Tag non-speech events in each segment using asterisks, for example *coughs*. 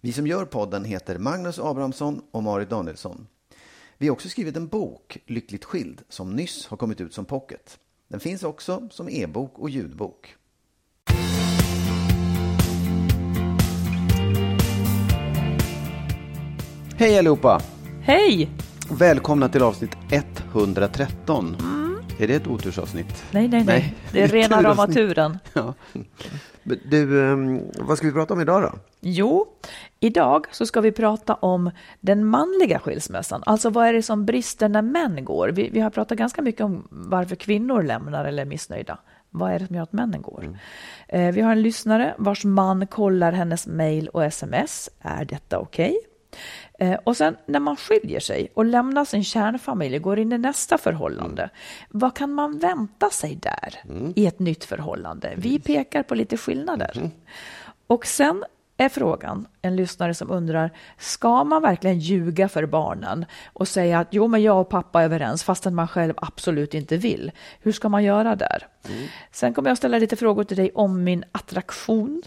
Vi som gör podden heter Magnus Abrahamsson och Marit Danielsson. Vi har också skrivit en bok, Lyckligt skild, som nyss har kommit ut som pocket. Den finns också som e-bok och ljudbok. Hej allihopa! Hej! Välkomna till avsnitt 113. Är det ett otursavsnitt? Nej, nej, nej. Det är rena *laughs* rama turen. Ja. Du, ehm, vad ska vi prata om idag då? Jo, idag så ska vi prata om den manliga skilsmässan. Alltså vad är det som brister när män går? Vi, vi har pratat ganska mycket om varför kvinnor lämnar eller är missnöjda. Vad är det som gör att männen går? Mm. Eh, vi har en lyssnare vars man kollar hennes mejl och sms. Är detta okej? Eh, och sen när man skiljer sig och lämnar sin kärnfamilj och går in i nästa förhållande, vad kan man vänta sig där i ett nytt förhållande? Vi pekar på lite skillnader. Och sen är frågan, en lyssnare som undrar, ska man verkligen ljuga för barnen och säga att jo, men jag och pappa är överens fastän man själv absolut inte vill? Hur ska man göra där? Sen kommer jag ställa lite frågor till dig om min attraktion,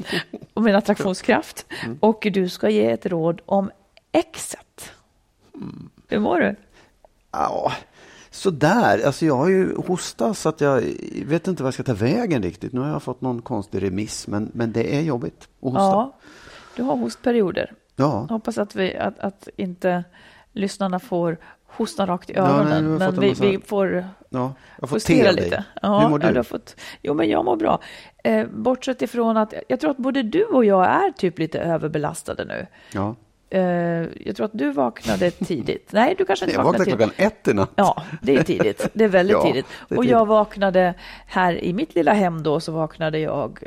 *laughs* om min attraktionskraft och du ska ge ett råd om exet. Hur mår du? Ja, sådär. Alltså jag har ju hostat så att jag vet inte vad jag ska ta vägen riktigt. Nu har jag fått någon konstig remiss, men, men det är jobbigt att hosta. Ja, du har hostperioder. Ja. Hoppas att, vi, att, att inte lyssnarna får hosta rakt i Ja, öronen. du har men vi, massa- vi får ja, jag fått justera te av dig. lite. Hur mår ja, du? du har fått, jo, men jag mår bra. Eh, bortsett ifrån att jag tror att både du och jag är typ lite överbelastade nu. Ja. Eh, jag tror att du vaknade tidigt. Nej, du kanske inte Jag vaknade vaknade tidigt. klockan ett i natt. Ja, det är tidigt. Det är väldigt *laughs* Ja, tidigt. är Och tidigt. jag vaknade här i mitt lilla hem då, så vaknade jag,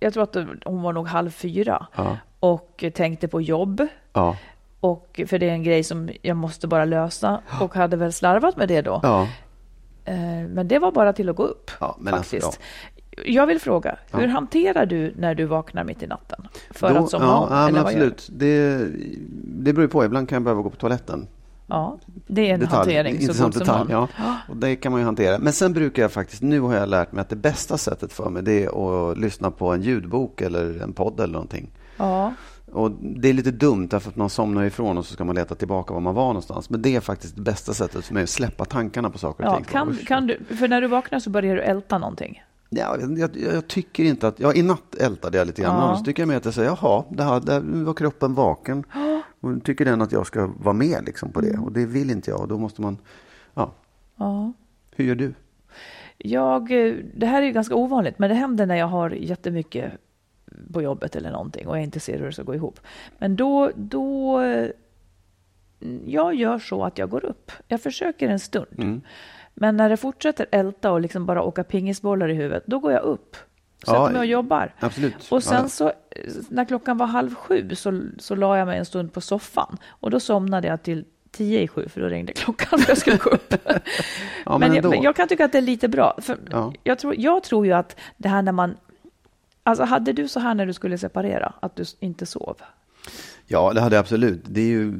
jag tror att hon var nog halv fyra Ja. och tänkte på jobb. Ja. Och för det är en grej som jag måste bara lösa och hade väl slarvat med det då. Eh, Men det var bara till att gå upp alltså, faktiskt. Jag vill fråga, hur hanterar du när du vaknar mitt i natten? För Då- att somna ja, om? ja, eller absolut. Det, det beror ju på. Ibland kan jag behöva gå på toaletten. Ja, det är en Detalj, hantering så intressant god som detalj. någon. Ja. Och det kan man ju hantera. Men sen brukar jag faktiskt, nu har jag lärt mig att det bästa sättet för mig det är att lyssna på en ljudbok eller en podd eller någonting. Ja, Och det är lite dumt därför att man somnar ifrån och så ska man leta tillbaka var man var någonstans. Men det är faktiskt det bästa sättet för mig att släppa tankarna på saker och ja ting. kan, kan du, för när du vaknar så börjar du älta någonting. Ja, jag, jag, tycker inte att... Ja, I natt ältade jag lite grann. Ja. Annars tycker jag mer att jag säger, jaha, det här, där var kroppen vaken. *gasps* Och tycker den att jag ska vara med liksom, på det. Och det vill inte jag. Och då måste man... Ja. Ja. Hur gör du? Jag, eh, det här är ju ganska ovanligt, men det händer när jag har jättemycket på jobbet eller någonting och jag inte ser hur det ska gå ihop. Men då, då eh, jag gör så att jag går upp. Jag försöker en stund. Mm. Men när det fortsätter älta och liksom bara åka pingisbollar i huvudet, då går jag upp. Sätter Ja, mig och jobbar. Absolut. Och sen ja. så, eh, när klockan var halv sju så, så la jag mig en stund på soffan. Och då somnade jag till tio i sju, för då ringde klockan för jag skulle gå upp. *laughs* Ja, men men jag, jag kan tycka att det är lite bra. För Ja. jag, tror, jag tror ju att det här när man... Alltså hade du så här när du skulle separera, att du inte sov? Ja, det hade jag absolut. Det är ju,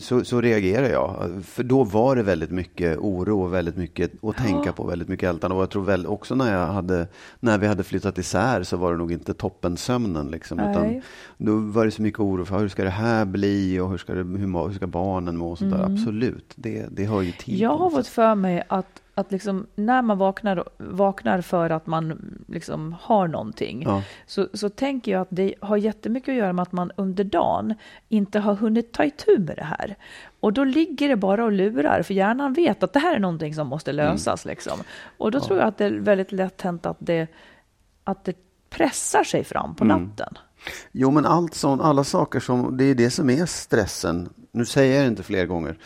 så, så reagerar jag. För då var det väldigt mycket oro och väldigt mycket att tänka på, väldigt mycket ältande. Och jag tror väl också när, jag hade, när vi hade flyttat isär så var det nog inte toppen sömnen. Liksom, Nej. utan då var det så mycket oro för hur ska det här bli och hur ska, det, hur, hur ska barnen må och sånt där. Absolut, det, det hör ju till. Mm. Jag har fått för mig att, att liksom, när man vaknar, vaknar för att man liksom har någonting, Ja. så, så tänker jag att det har jättemycket att göra med att man under dagen inte har hunnit ta itu med det här. Och då ligger det bara och lurar, för hjärnan vet att det här är någonting som måste lösas. Liksom. Och då tror jag att det är väldigt lätt hänt att det, att det pressar sig fram på natten. Jo, men allt sånt, alla saker som, det är det som är stressen. Nu säger jag det inte fler gånger.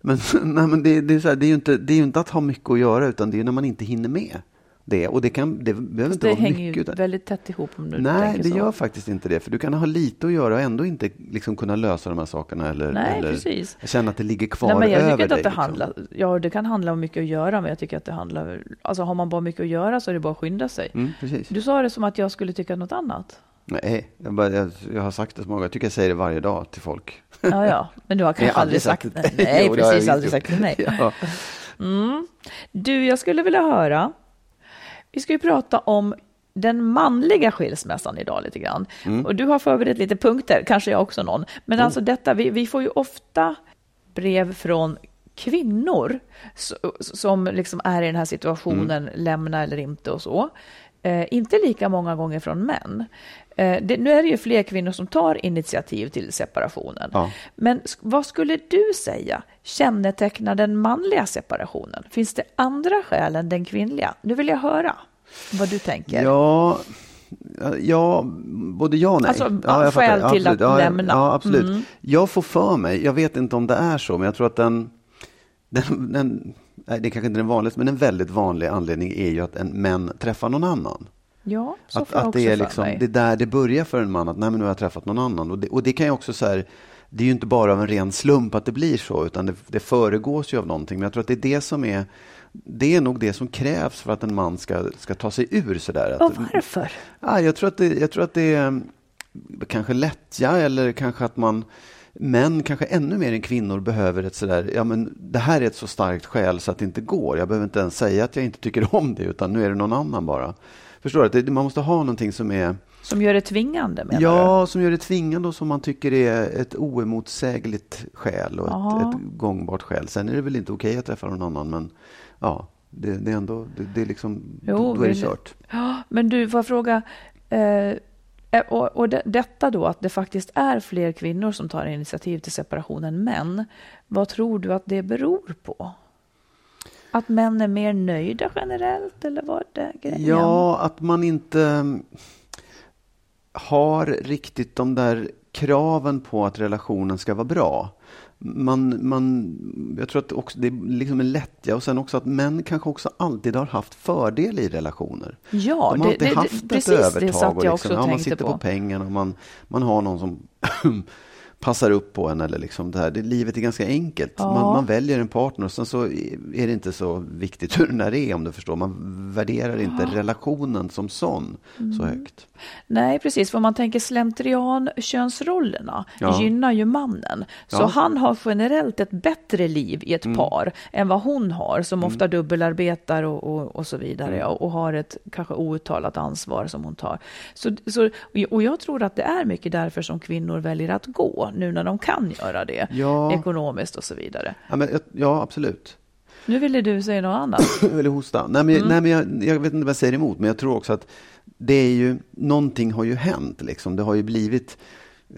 Men, *laughs* nej, men det, det, är så här, det, är ju inte, det är ju inte att ha mycket att göra, utan det är när man inte hinner med det. Och det, kan, det behöver inte Det vara hänger mycket. ju Utan, väldigt tätt ihop om du nej, det så. gör faktiskt inte det. För du kan ha lite att göra och ändå inte liksom kunna lösa de här sakerna. Eller, Nej, eller precis. känna att det ligger kvar Nej, men jag över tycker dig. att det liksom. handlar, ja det kan handla om mycket att göra, men jag tycker att det handlar, alltså har man bara mycket att göra så är det bara att skynda sig. Mm. Du sa det som att jag skulle tycka något annat. Nej, jag, bara, jag, jag har sagt det så många. Jag tycker jag säger det varje dag till folk. Ja, ja, men du har kanske har aldrig sagt det. det. Nej, Jo, precis, aldrig sagt det. Nej. Ja. Du, jag skulle vilja höra, vi ska ju prata om den manliga skilsmässan idag lite grann. Mm. Och du har förberett lite punkter, kanske jag också någon. Men Oh. alltså detta, vi, vi får ju ofta brev från kvinnor som liksom är i den här situationen, Mm. lämna eller inte och så. Eh, inte lika många gånger från män. Eh, det, nu är det ju fler kvinnor som tar initiativ till separationen. Ja. Men vad skulle du säga kännetecknar den manliga separationen? Finns det andra skäl än den kvinnliga? Nu vill jag höra vad du tänker. Ja, ja, både ja och nej. Alltså, ja, jag skäl fattar. till att ja, lämna. Ja, absolut. Mm. Jag får för mig, jag vet inte om det är så, men jag tror att den, den, den det är kanske inte den vanligaste, men en väldigt vanlig anledning är ju att en män träffar någon annan. Ja, så Att, att det är liksom, det är där det börjar för en man, att nej men nu har jag träffat någon annan. Och det, och det kan ju också så här, det är ju inte bara av en ren slump att det blir så, utan det, det föregås ju av någonting. Men jag tror att det är det som är, det är nog det som krävs för att en man ska, ska ta sig ur sådär. Och varför? Ja, jag, tror att det, jag tror att det är kanske lättja eller kanske att man Män kanske ännu mer än kvinnor behöver ett sådär, ja men det här är ett så starkt skäl så att det inte går. Jag behöver inte ens säga att jag inte tycker om det utan nu är det någon annan bara. Förstår du? Man måste ha någonting som är Som gör det tvingande menar Ja, som gör det tvingande och som man tycker är ett oemotsägligt skäl och ett, ett gångbart skäl. Sen är det väl inte okej att träffa någon annan men ja, det, det är ändå, det, det är liksom, Jo, då, är det kört. du? Ja, men du, får jag fråga, eh, eh, och, och det, detta då att det faktiskt är fler kvinnor som tar initiativ till separation än män. Vad tror du att det beror på? Att män är mer nöjda generellt eller vad är det grejen? Ja, att man inte mm, har riktigt de där kraven på att relationen ska vara bra. Man, man, jag tror att också, det är liksom en lättja och sen också att män kanske också alltid har haft fördel i relationer. Ja, De har det- alltid det- haft ett precis, det övertag. satt och jag liksom, också och ja, man sitter på, på. pengarna och man, man har någon som *clears throat* passar upp på en. Eller liksom det här. Det, livet är ganska enkelt. Ja. Man, man väljer en partner och sen så är det inte så viktigt hur den är om du förstår. Man värderar inte relationen som sån Mm. så högt. Nej, precis. För man tänker slentrian, könsrollerna Ja. gynnar ju mannen. Så Ja. han har generellt ett bättre liv i ett Mm. par än vad hon har, som ofta dubbelarbetar och, och, och så vidare. Mm. Och, och har ett kanske outtalat ansvar som hon tar. Så, så, och jag tror att det är mycket därför som kvinnor väljer att gå, nu när de kan göra det. Ja. Ekonomiskt och så vidare. Ja, men, ja absolut. Nu ville du säga något annat. *clears throat* Jag ville hosta. Nej, men, nej, men jag, jag vet inte vad jag säger emot, men jag tror också att det är ju, någonting har ju hänt. Liksom. Det har ju blivit,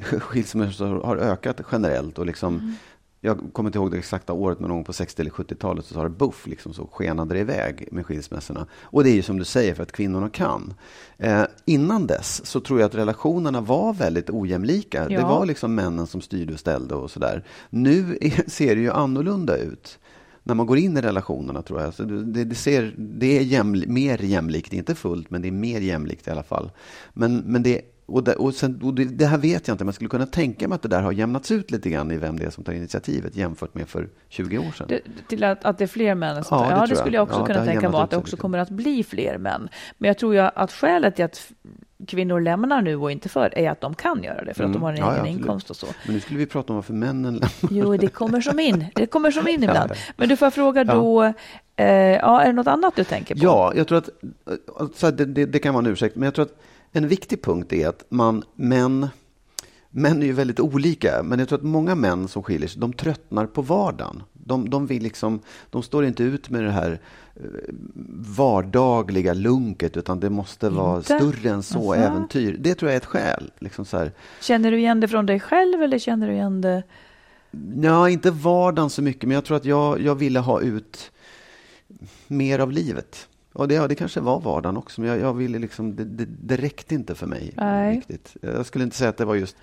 skilsmässor har ökat generellt. Och liksom, Jag kommer inte ihåg det exakta året, men någon gång på 60 eller 70-talet så har det buff, liksom, så skenade det iväg med skilsmässorna. Och det är ju som du säger, för att kvinnorna kan. Eh, innan dess så tror jag att relationerna var väldigt ojämlika. Det Ja. var liksom männen som styrde och ställde och sådär. Nu är, *laughs* ser det ju annorlunda ut när man går in i relationerna tror jag. Så det, det, ser, det är jämli, mer jämlikt, inte fullt, men det är mer jämlikt i alla fall. Men, men det är och, det, och, sen, och det, det, här vet jag inte, men jag skulle kunna tänka mig att det där har jämnats ut lite grann i vem det är som tar initiativet jämfört med för 20 år sedan. Det, till att, att det är fler män som Ja, tar, det ja, det skulle jag. jag också Ja, kunna tänka mig att det också lite. kommer att bli fler män. Men jag tror ju att skälet till att kvinnor lämnar nu och inte för är att de kan göra det för att de har en Mm. Ja, ja, egen absolut. inkomst och så. Men nu skulle vi prata om varför männen lämnar. Jo, det kommer som in. Det kommer som in *laughs* ibland. Ja. Men du får fråga då, eh, ja, är det något annat du tänker på? Ja, jag tror att, alltså det, det, det kan vara en ursäkt, men jag tror att en viktig punkt är att man, män, män är ju väldigt olika, men jag tror att många män som skiljer sig, de tröttnar på vardagen. De, de, vill liksom, de står inte ut med det här eh, vardagliga lunket, utan det måste vara Inte? större än så, Jaså? äventyr. Det tror jag är ett skäl. Liksom Känner du igen det från dig själv eller känner du igen det? Ja, inte vardagen så mycket, men jag tror att jag, jag ville ha ut mer av livet. Och det, ja, det kanske var vardagen också, men jag, jag ville liksom, det, det, det räckte inte för mig Nej. riktigt. Jag skulle inte säga att det var just,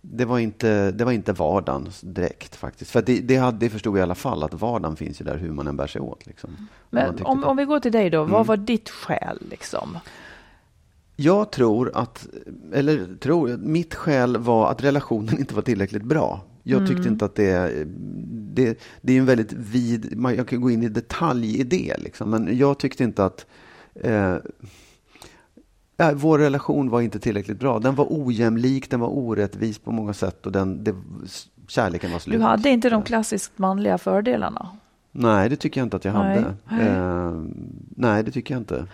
det var inte, det var inte vardagen direkt faktiskt. För det, det, hade, det förstod jag i alla fall, att vardagen finns ju där hur man än bär sig åt. Liksom. Men om, det. om vi går till dig då, Mm. vad var ditt skäl liksom? Jag tror att, eller tror, mitt skäl var att relationen inte var tillräckligt bra. Jag tyckte inte att det, det, det är en väldigt vid, man- jag kan gå in i detalj i det liksom, men jag tyckte inte att eh, ja, vår relation var inte tillräckligt bra. Den var ojämlik, den var orättvis på många sätt och den, det, kärleken var slut. Du hade inte de klassiskt manliga fördelarna. Nej, det tycker jag inte att jag hade. nej. Eh, nej, det tycker jag inte.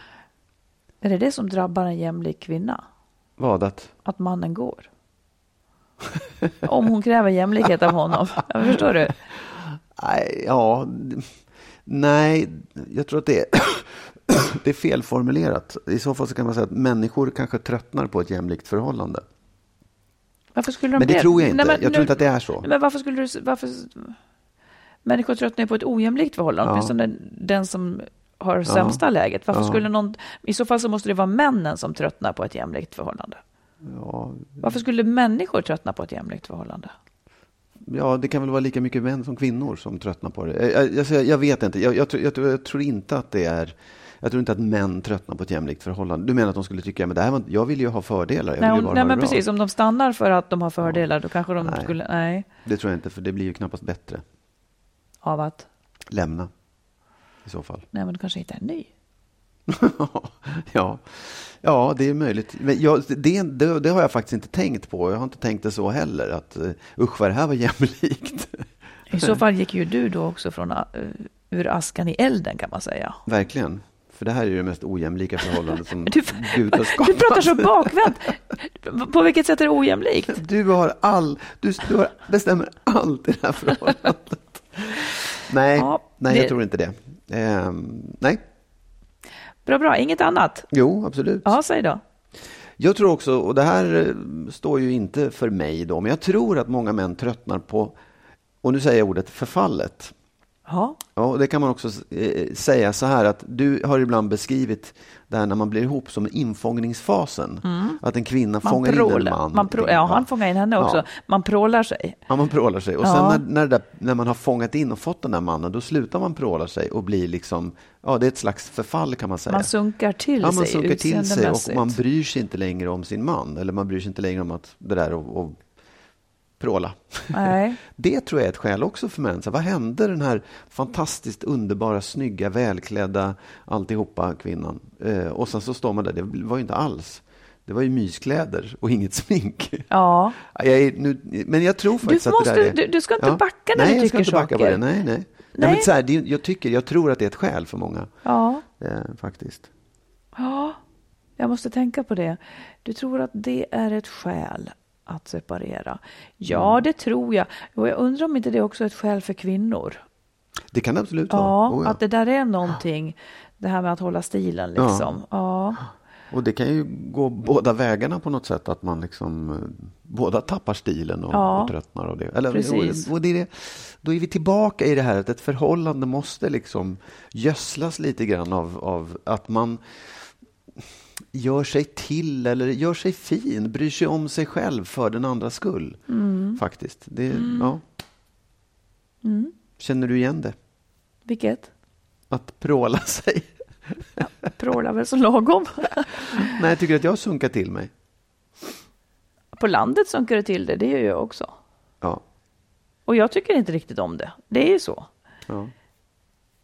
Är det det som drabbar en jämlik kvinna? Vad? Att, Att mannen går? Om hon kräver jämlikhet av honom. Ja, förstår du? Nej, ja, nej, jag tror att det är, *coughs* det är felformulerat. I så fall så kan man säga att människor kanske tröttnar på ett jämlikt förhållande. Varför skulle de Men det tror jag inte. Nej, men jag tror nu- inte att det är så. Men varför skulle du... Varför... Människor tröttnar på ett ojämlikt förhållande. Ja. Åtminstone den som har sämsta läget. Varför Ja. skulle någon... I så fall så måste det vara männen som tröttnar på ett jämlikt förhållande. Ja, Varför skulle människor tröttna på ett jämlikt förhållande? ja, det kan väl vara lika mycket män som kvinnor som tröttnar på det. Jag, jag, jag, vet inte. Jag, jag, tror- inte att det är... Jag tror inte att män tröttnar på ett jämlikt förhållande. Du menar att de skulle tycka, men det här var, jag vill ju ha fördelar. Nej, om, nej men bra. precis. Om de stannar för att de har fördelar, då kanske de Nej. skulle... Nej. Det tror jag inte, för det blir ju knappast bättre. Av att... Lämna, i så fall. Nej, men du kanske hittar en ny. *laughs* ja. ja, det är möjligt. Men jag, det, det, det har jag faktiskt inte tänkt på. Jag har inte tänkt det så heller. Att uh, usch vad det här var *laughs* jämlikt. I så fall gick ju du då också från, uh, ur askan i elden kan man säga. Verkligen. För det här är ju det mest ojämlika förhållande som *laughs* Du, Gud har skapat. du pratar så bakvänt. På vilket sätt är det ojämlikt? Du har all, du, du har, bestämmer allt i det här förhållandet. Nej, Ja, nej det- jag tror inte det. Ehm, nej, Bra, bra. Inget annat? jo, absolut. Ja, säg då. Jag tror också, och det här eh, står ju inte för mig då, men jag tror att många män tröttnar på, och nu säger jag ordet förfallet. Ja, Ja, och det kan man också eh, säga så här att du har ibland beskrivit det här när man blir ihop som infångningsfasen. Att en kvinna Mm. man fångar in en prålar. man. Man prå, ja, han fångar in henne också. Ja. Man prålar sig. Ja, man prålar sig. Och Ja. sen när, när, där, när man har fångat in och fått den där mannen, då slutar man pråla sig och blir liksom, ja det är ett slags förfall kan man säga. Man sunkar till ja, man sig sunkar till sig och man bryr sig inte längre om sin man. Eller man bryr sig inte längre om att det där och, och pråla. Nej. *laughs* Det tror jag är ett skäl också för män. Så vad hände den här fantastiskt underbara, snygga, välklädda, alltihopa kvinnan? Eh, och sen så står man där, det var ju inte alls. Det var ju myskläder och inget smink. *laughs* Ja. Jag är nu, men jag tror faktiskt att måste- det där är... du- du ska inte backa när nej, du jag ska tycker inte backa på saker. det. Nej, nej. nej. Nej. men så här, det, jag, tycker, jag tror att det är ett skäl för många, Ja. eh, faktiskt. Ja, jag måste tänka på det. Du tror att det är ett skäl att separera? Ja, Mm. det tror jag. Och jag undrar om inte det också är ett skäl för kvinnor? Det kan det absolut Ja, vara. Oh, ja. att det där är någonting, det här med att hålla stilen liksom. Ja, Och det kan ju gå båda vägarna på något sätt, att man liksom eh, båda tappar stilen och, Ja, och tröttnar av det. Eller, precis. Och, och det är det, då är vi tillbaka i det här att ett förhållande måste liksom gödslas lite grann av, av att man gör sig till eller gör sig fin, bryr sig om sig själv för den andras skull. Mm. Faktiskt. Det, ja. Känner du igen det? vilket? Att pråla *laughs* sig? Prålar väl så lagom. *laughs* Nej, jag tycker att jag sunkar till mig. på landet sunker det till det, det gör jag också. Ja. Och jag tycker inte riktigt om det. Det är ju så. ja.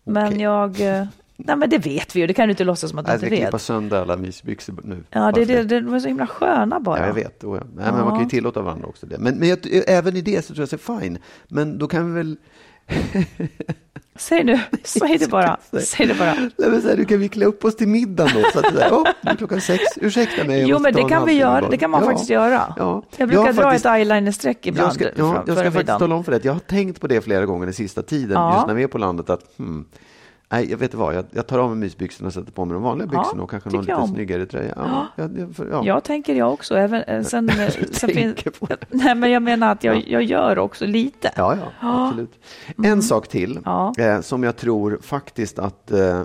Men Okej. jag... Nej, men det vet vi ju. Det kan du inte låtsas som att du Jag inte ska klippa vet. sönder alla mysbyxor nu. Ja, det, för det, de är så himla sköna bara. Ja, jag vet. Oh. Nej, men man kan ju tillåta varandra också det. Men, men jag, även i det så tror jag att det är fine. Men då kan vi väl... *laughs* Säg nu, *laughs* säg det bara. Säg. Det bara. Nej, men så här, du kan vi klä upp oss till middagen då? Så att det är, oh, nu är klockan sex. Ursäkta mig. jag Jo, men det kan vi göra. Det kan man Ja. faktiskt göra. Ja. Jag brukar har dra faktiskt- ett eyelinerstreck ibland. Jag ska, ja, jag ska faktiskt tala om för dig att jag har tänkt på det flera gånger den sista tiden, Ja. just när vi är på landet, att hmm, nej, jag vet vad, jag, jag tar av mig mysbyxorna och sätter på mig de vanliga Ja, byxorna och kanske någon jag lite om. snyggare tröja. Ja, jag, jag, ja. Ja, tänker jag också. Även, eh, sen, *laughs* eh, sen det. *laughs* Nej, men jag menar att jag, jag gör också lite. Ja, ja, absolut. En sak till Mm. Ja. eh, som jag tror faktiskt att, eh,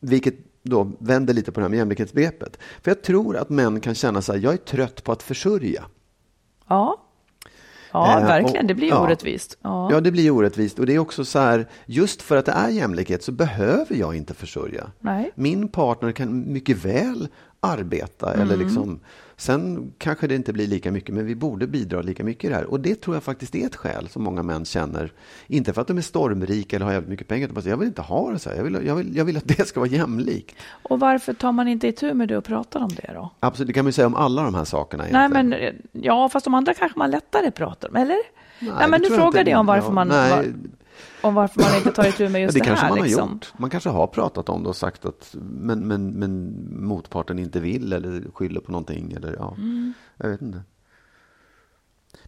vilket då vänder lite på det här med jämlikhetsbegreppet. För jag tror att män kan känna här, jag är trött på att försörja. Ja, ja Eh, verkligen. och- Det blir ja. orättvist. Ja. Ja, det blir orättvist. Och det är också så här, just för att det är jämlikhet så behöver jag inte försörja. Nej. Min partner kan mycket väl arbeta. Eller Mm. liksom, sen kanske det inte blir lika mycket, men vi borde bidra lika mycket i det här. Och det tror jag faktiskt är ett skäl som många män känner. Inte för att de är stormrika eller har jävligt mycket pengar, utan bara jag vill inte ha det så här. Jag vill, jag, vill, jag vill att det ska vara jämlikt. Och varför tar man inte itu med det och pratar om det då? Absolut, det kan man ju säga om alla de här sakerna. Nej, egentligen. men eh, ja, fast de andra kanske man lättare pratar om, eller? Nej, men det nu tror jag det om varför Ja, man, nej, var, om varför man inte tar itu med just det det, kanske här. man har liksom. gjort. Man kanske har pratat om det och sagt att men, men, men motparten inte vill eller skyller på någonting. Eller, ja. Mm. Jag vet inte.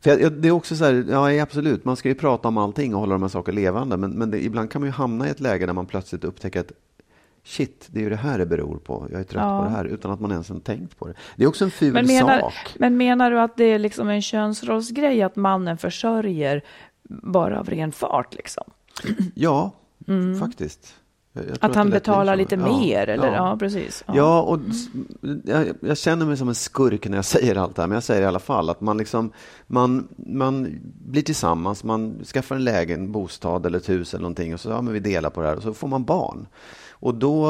För jag, jag, det är också så här, ja absolut, man ska ju prata om allting och hålla de här sakerna levande. Men, men det, ibland kan man ju hamna i ett läge där man plötsligt upptäcker att shit, det är ju det här det beror på. Jag är trött Ja. på det här utan att man ens har tänkt på det. Det är också en ful Men menar, sak. men menar du att det är liksom en könsrollsgrej att mannen försörjer bara av ren fart? Liksom? Ja, faktiskt. Jag- jag tror Mm. Att han betalar lite Ja, mer? Eller? Ja, ja. precis. Ja, och s- jag, jag känner mig som en skurk när jag *laughs* säger allt det här, men jag säger i alla fall att man, liksom, man, man blir tillsammans, man skaffar en lägen, bostad eller ett hus eller någonting och så ja, men vi delar på det här och så får man barn. Och då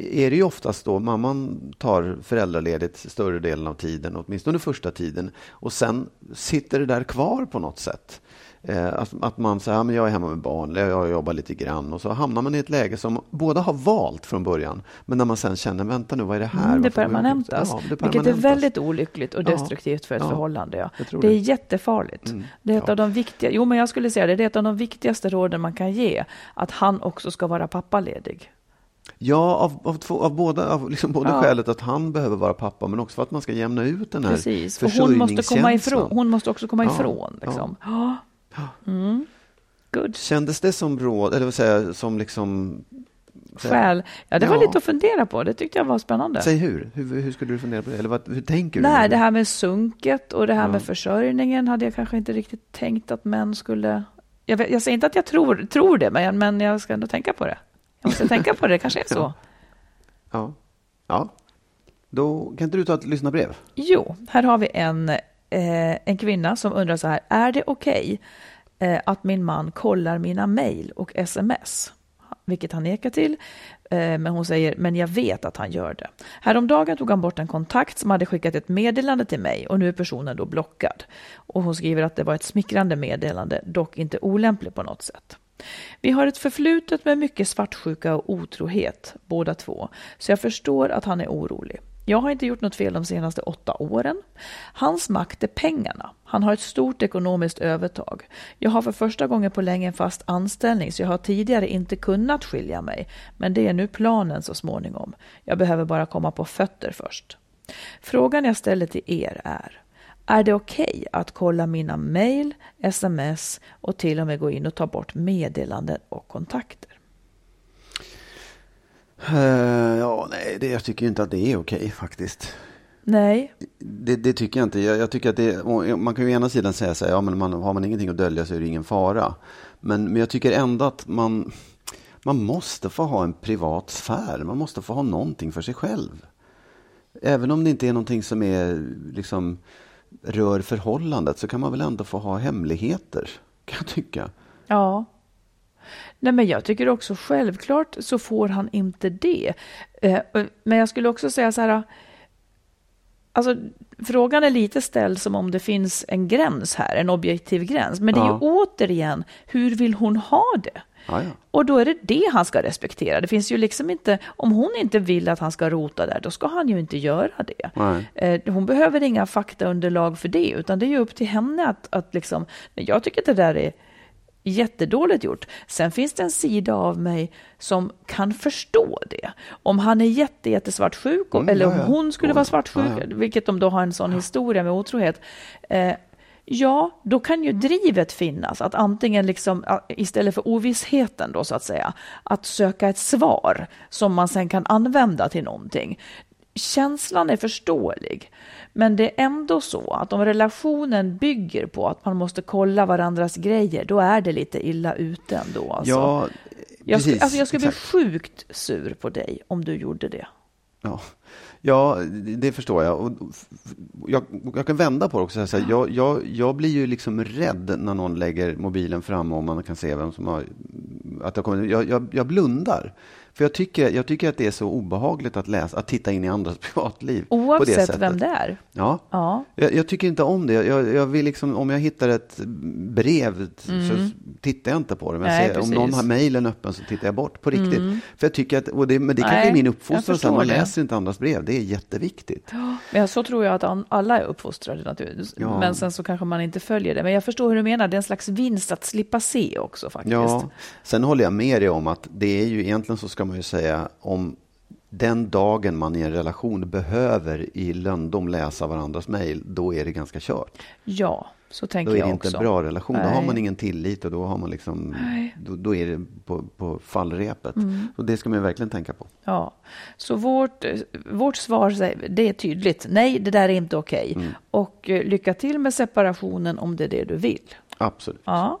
är det ju oftast då mamman tar föräldraledigt större delen av tiden, åtminstone första tiden, och sen sitter det där kvar på något sätt. Eh, att, att man säger, ja, men jag är hemma med barn, jag jobbar lite grann och så hamnar man i ett läge som båda har valt från början, men när man sen känner, vänta nu, vad är det här? Mm, det permanentas, Ja, det vilket är väldigt olyckligt och Ja, destruktivt för ett ja, förhållande. Ja. Det är jättefarligt. Mm, Det är ett ja. av de viktiga, jo men jag skulle säga det, det är ett av de viktigaste råden man kan ge, att han också ska vara pappaledig. Ja, av, av, två, av båda, av liksom både Ja. skälet att han behöver vara pappa, men också för att man ska jämna ut den här Precis, för hon måste komma ifrån, hon måste också komma Ja, ifrån. Liksom. Ja. Mm. Good. Kändes det som råd, eller vad säger jag, som liksom... Skäl. Ja, det var Ja. lite att fundera på. Det tyckte jag var spännande. Säg hur. hur, hur skulle du fundera på det? Eller vad, hur tänker du? Nej, det här med sunket och det här Ja. med försörjningen hade jag kanske inte riktigt tänkt att män skulle... Jag, vet, jag säger inte att jag tror, tror det, men, men jag ska ändå tänka på det. Jag måste tänka på det, det kanske är *laughs* så. Ja. Ja. ja. Då kan inte du ta ett lyssnarbrev? Jo, här har vi en, eh, en kvinna som undrar så här. Är det okej eh, att min man kollar mina mejl och sms? Vilket han nekar till. Eh, men hon säger, men jag vet att han gör det. Häromdagen tog han bort en kontakt som hade skickat ett meddelande till mig och nu är personen då blockad. Och hon skriver att det var ett smickrande meddelande, dock inte olämpligt på något sätt. Vi har ett förflutet med mycket svartsjuka och otrohet, båda två, så jag förstår att han är orolig. Jag har inte gjort något fel de senaste åtta åren. Hans makt är pengarna. Han har ett stort ekonomiskt övertag. Jag har för första gången på länge en fast anställning så jag har tidigare inte kunnat skilja mig. Men det är nu planen så småningom. Jag behöver bara komma på fötter först. Frågan jag ställer till er är är det okej att kolla mina mejl, sms och till och med gå in och ta bort meddelanden och kontakter? Uh, ja, nej, det, jag tycker inte att det är okej faktiskt. Nej, Det, det tycker jag inte. Jag, jag tycker att det, man kan ju ena sidan säga så här, ja men man, har man ingenting att dölja så är det ingen fara. Men, men jag tycker ändå att man, man måste få ha en privat sfär. Man måste få ha någonting för sig själv. Även om det inte är någonting som är, liksom, rör förhållandet så kan man väl ändå få ha hemligheter, kan jag tycka. Ja. Nej, men jag tycker också självklart så får han inte det. Eh, Men jag skulle också säga så här. Alltså, frågan är lite ställd som om det finns en gräns här, en objektiv gräns. Men det är Ja. ju återigen, hur vill hon ha det? Ja, ja. Och då är det det han ska respektera. Det finns ju liksom inte, om hon inte vill att han ska rota där, då ska han ju inte göra det. Nej. Eh, Hon behöver inga faktaunderlag för det, utan det är ju upp till henne att, att liksom, jag tycker att det där är jättedåligt gjort. Sen finns det en sida av mig som kan förstå det. Om han är jätte, jättesvartsjuk, Mm, eller ja, om ja. hon skulle Ja, vara svartsjuk, ja, ja. vilket de då har en sån historia med otrohet. Eh, Ja, då kan ju drivet finnas, att antingen liksom, istället för ovissheten då så att säga, att söka ett svar som man sen kan använda till någonting. Känslan är förståelig, men det är ändå så att om relationen bygger på att man måste kolla varandras grejer, då är det lite illa ute ändå. Alltså. ja jag, skulle, precis, alltså jag skulle bli sjukt sur på dig om du gjorde det. Ja, ja det förstår jag. Och jag. Jag kan vända på det också. Så jag, jag, jag blir ju liksom rädd när någon lägger mobilen fram och man kan se vem som har... Att jag, kommer, jag, jag, jag blundar. För jag tycker, jag tycker att det är så obehagligt att läsa, att titta in i andras *laughs* privatliv. på det Oavsett sättet. vem det är. Ja, Ja. jag, jag tycker inte om det. Jag, jag vill liksom, om jag hittar ett brev så tittar jag inte på det. Men Mm. Nej, ser, om någon har mejlen öppen så tittar jag bort på riktigt. För jag tycker att, och det, men det kanske är min uppfostran, så man det. läser inte andras brev. Det är jätteviktigt. Men så tror jag att alla är uppfostrade naturligtvis. Ja. Men sen så kanske man inte följer det. Men jag förstår hur du menar. Det är en slags vinst att slippa se också faktiskt. Ja, sen håller jag med dig om att det är ju egentligen så ska man ju säga om den dagen man i en relation behöver i löndom läsa varandras mejl, då är det ganska kört. Ja, så tänker Då är jag det också. inte en bra relation. Då har Nej. man ingen tillit och då har man liksom, då, då är det på, på fallrepet. Mm. Och det ska man verkligen tänka på. Ja, så vårt, vårt svar det är tydligt. Nej, det där är inte okej. Mm. Och eh, lycka till med separationen om det är det du vill. Absolut. Ja,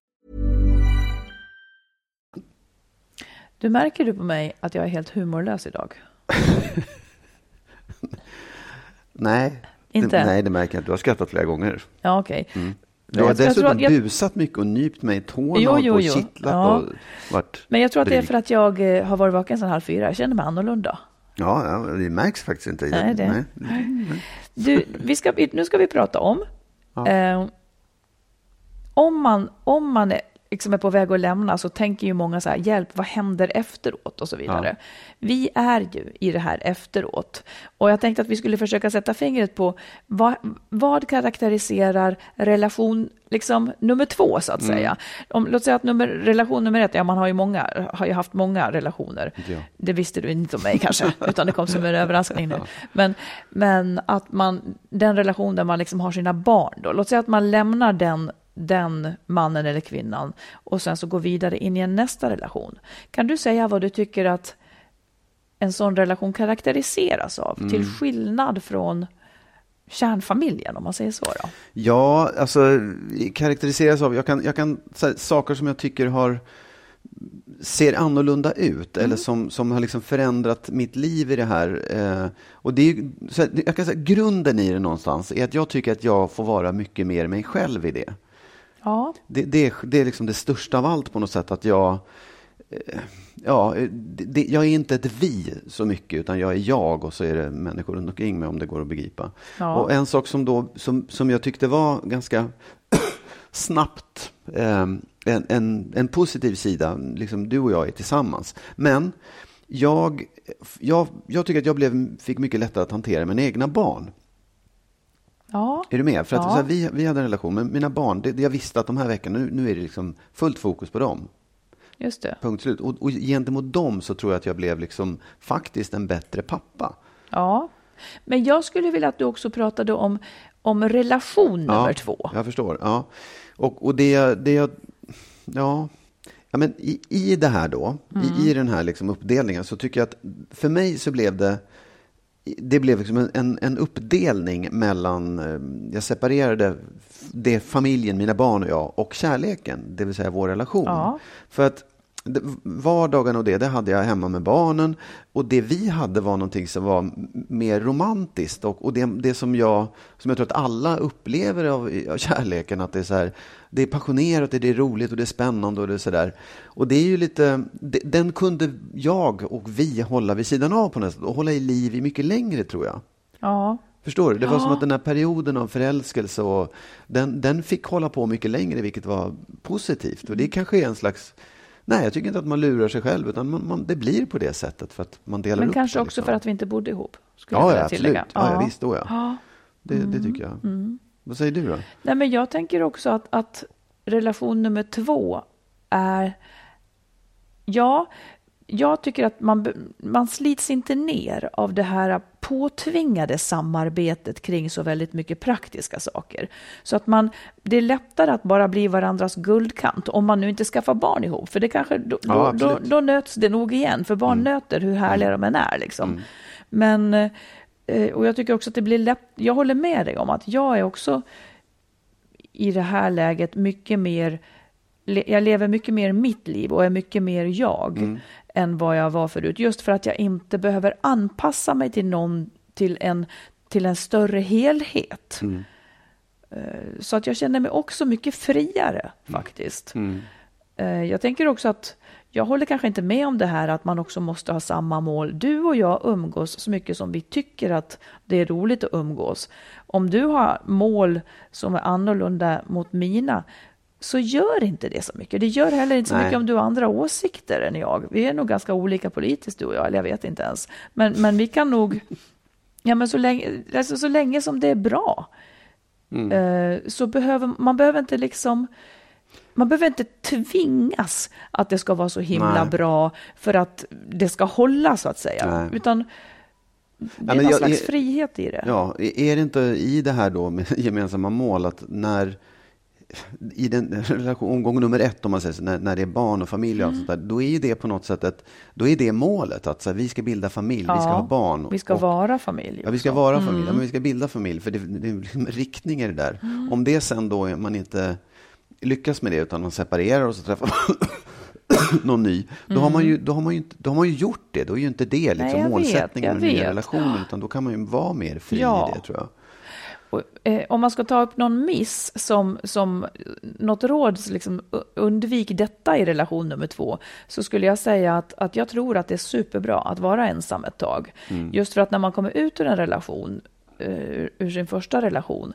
Du märker du på mig att jag är helt humorlös idag? *laughs* Nej, Inte? Det, nej, det märker jag. Du har skrattat flera gånger. Ja, okej. Du har Jag tror dessutom jag- busat mycket och nypt mig i tårna Jo, jo, och kittlat Ja. och varit Men jag tror att det är för att jag eh, har varit vaken sedan halv fyra. Jag känner mig annorlunda. Ja, ja, det märks faktiskt inte. Nej, det- Du, vi ska, nu ska vi prata om eh, om man, om man är, liksom är på väg att lämna så tänker ju många så här, hjälp, vad händer efteråt och så vidare. Vi är ju i det här efteråt. Och jag tänkte att vi skulle försöka sätta fingret på vad, vad karaktäriserar relation liksom, nummer två, så att säga. Om, låt säga att nummer, relation nummer ett, ja man har ju, många, har ju haft många relationer. Ja. Det visste du inte om mig kanske, *laughs* utan det kom som en överraskning nu. Men, men att man, den relation där man liksom har sina barn då, låt säga att man lämnar den den mannen eller kvinnan och sen så går vidare in i en nästa relation. Kan du säga vad du tycker att en sån relation karaktäriseras av, till skillnad från kärnfamiljen om man säger så då? Ja, alltså karaktäriseras av, jag kan, jag kan här, saker som jag tycker har ser annorlunda ut eller som, som har liksom förändrat mitt liv i det här. Eh, och det är, så här, jag kan säga, grunden i det någonstans är att jag tycker att jag får vara mycket mer mig själv i det. Ja. Det, det, det är liksom det största av allt på något sätt att jag eh, Ja, det, jag är inte ett vi så mycket utan jag är jag och så är det människor runt omkring mig om det går att begripa. Ja. Och en sak som, då, som, som jag tyckte var ganska *coughs* snabbt eh, en, en, en positiv sida, liksom du och jag är tillsammans. Men jag, jag, jag tycker att jag blev, fick mycket lättare att hantera mina egna barn. Ja. Är du med? För att Ja. så här, vi, vi hade en relation, men mina barn, det, jag visste att de här veckorna, nu, nu är det liksom fullt fokus på dem. Just det. Punkt slut. Och, och gentemot dem så tror jag att jag blev liksom faktiskt en bättre pappa. Ja. Men jag skulle vilja att du också pratade om, om relation nummer två. Jag förstår. Ja. Och, och det, det jag... Ja, ja men i, i det här då, i, i den här liksom uppdelningen, så tycker jag att för mig så blev det det blev liksom en, en, en uppdelning mellan, eh, jag separerade det familjen, mina barn och jag, och kärleken, det vill säga vår relation. Ja. För att vardagen och det, det hade jag hemma med barnen. Och det vi hade var någonting som var mer romantiskt. Och, och det, det som, jag, som jag tror att alla upplever av, av kärleken, att det är, så här, det är passionerat, det är roligt och det är spännande och det är sådär. Och det är ju lite, det- den kunde jag och vi hålla vid sidan av på något sätt och hålla i liv i mycket längre tror jag. Ja. Förstår du? Det var som att den här perioden av förälskelse och den, den fick hålla på mycket längre, vilket var positivt. Och det kanske är en slags... Nej, jag tycker inte att man lurar sig själv, utan man, man, det blir på det sättet för att man delar Men upp kanske det, också liksom. för att vi inte bodde ihop. skulle jag Ja, vilja ja absolut. Ja, ja, visst, då ja. Ja. Det, det tycker jag. Vad säger du då? Nej, men jag tänker också att, att relation nummer två är... Ja, jag tycker att man, man slits inte ner av det här påtvingade samarbetet kring så väldigt mycket praktiska saker. Så att man, det är lättare att bara bli varandras guldkant om man nu inte skaffar barn ihop. För det kanske, då, Ja, då, då, då nöts det nog igen, för barn nöter hur härliga de än är. Liksom. Men, eh, och jag tycker också att det blir lätt, jag håller med dig om att jag är också i det här läget mycket mer, jag lever mycket mer mitt liv och är mycket mer jag än vad jag var förut. Just för att jag inte behöver anpassa mig till någon, till en, till en större helhet. Eh, Så att jag känner mig också mycket friare faktiskt. Eh, Jag tänker också att jag håller kanske inte med om det här att man också måste ha samma mål. Du och jag umgås så mycket som vi tycker att det är roligt att umgås. Om du har mål som är annorlunda mot mina så gör inte det så mycket. Det gör heller inte så Nej. mycket om du har andra åsikter än jag. Vi är nog ganska olika politiskt du och jag, eller jag vet inte ens. Men, men vi kan nog, ja men så länge, alltså så länge som det är bra, eh, så behöver man behöver inte liksom man behöver inte tvingas att det ska vara så himla Nej. bra för att det ska hålla så att säga. Nej. Utan det Ja, är men någon jag- slags frihet i det. Ja, är det inte i det här då med *laughs* gemensamma mål att när i den relation, omgång nummer ett, om man säger så, när, när det är barn och familj och allt sånt där, då är ju det på något sätt ett, då är det målet att så här, vi ska bilda familj, vi ska Ja, ha barn. Vi ska och, vara familj. Ja, vi ska vara familj, ja, men vi ska bilda familj, för det, det är liksom riktning i det där. Om det sen då man inte lyckas med det, utan man separerar och så träffar man *coughs* någon ny, då, har man ju, då, har man ju inte, då har man ju gjort det. Då är ju inte det liksom vet, målsättningen jag med den nya vet. relationen, utan då kan man ju vara mer fri Ja. i det, tror jag. Eh, om man ska ta upp någon miss som, som något råd, liksom, undvik detta i relation nummer två, så skulle jag säga att, att jag tror att det är superbra att vara ensam ett tag. Just för att när man kommer ut ur en relation, eh, ur sin första relation,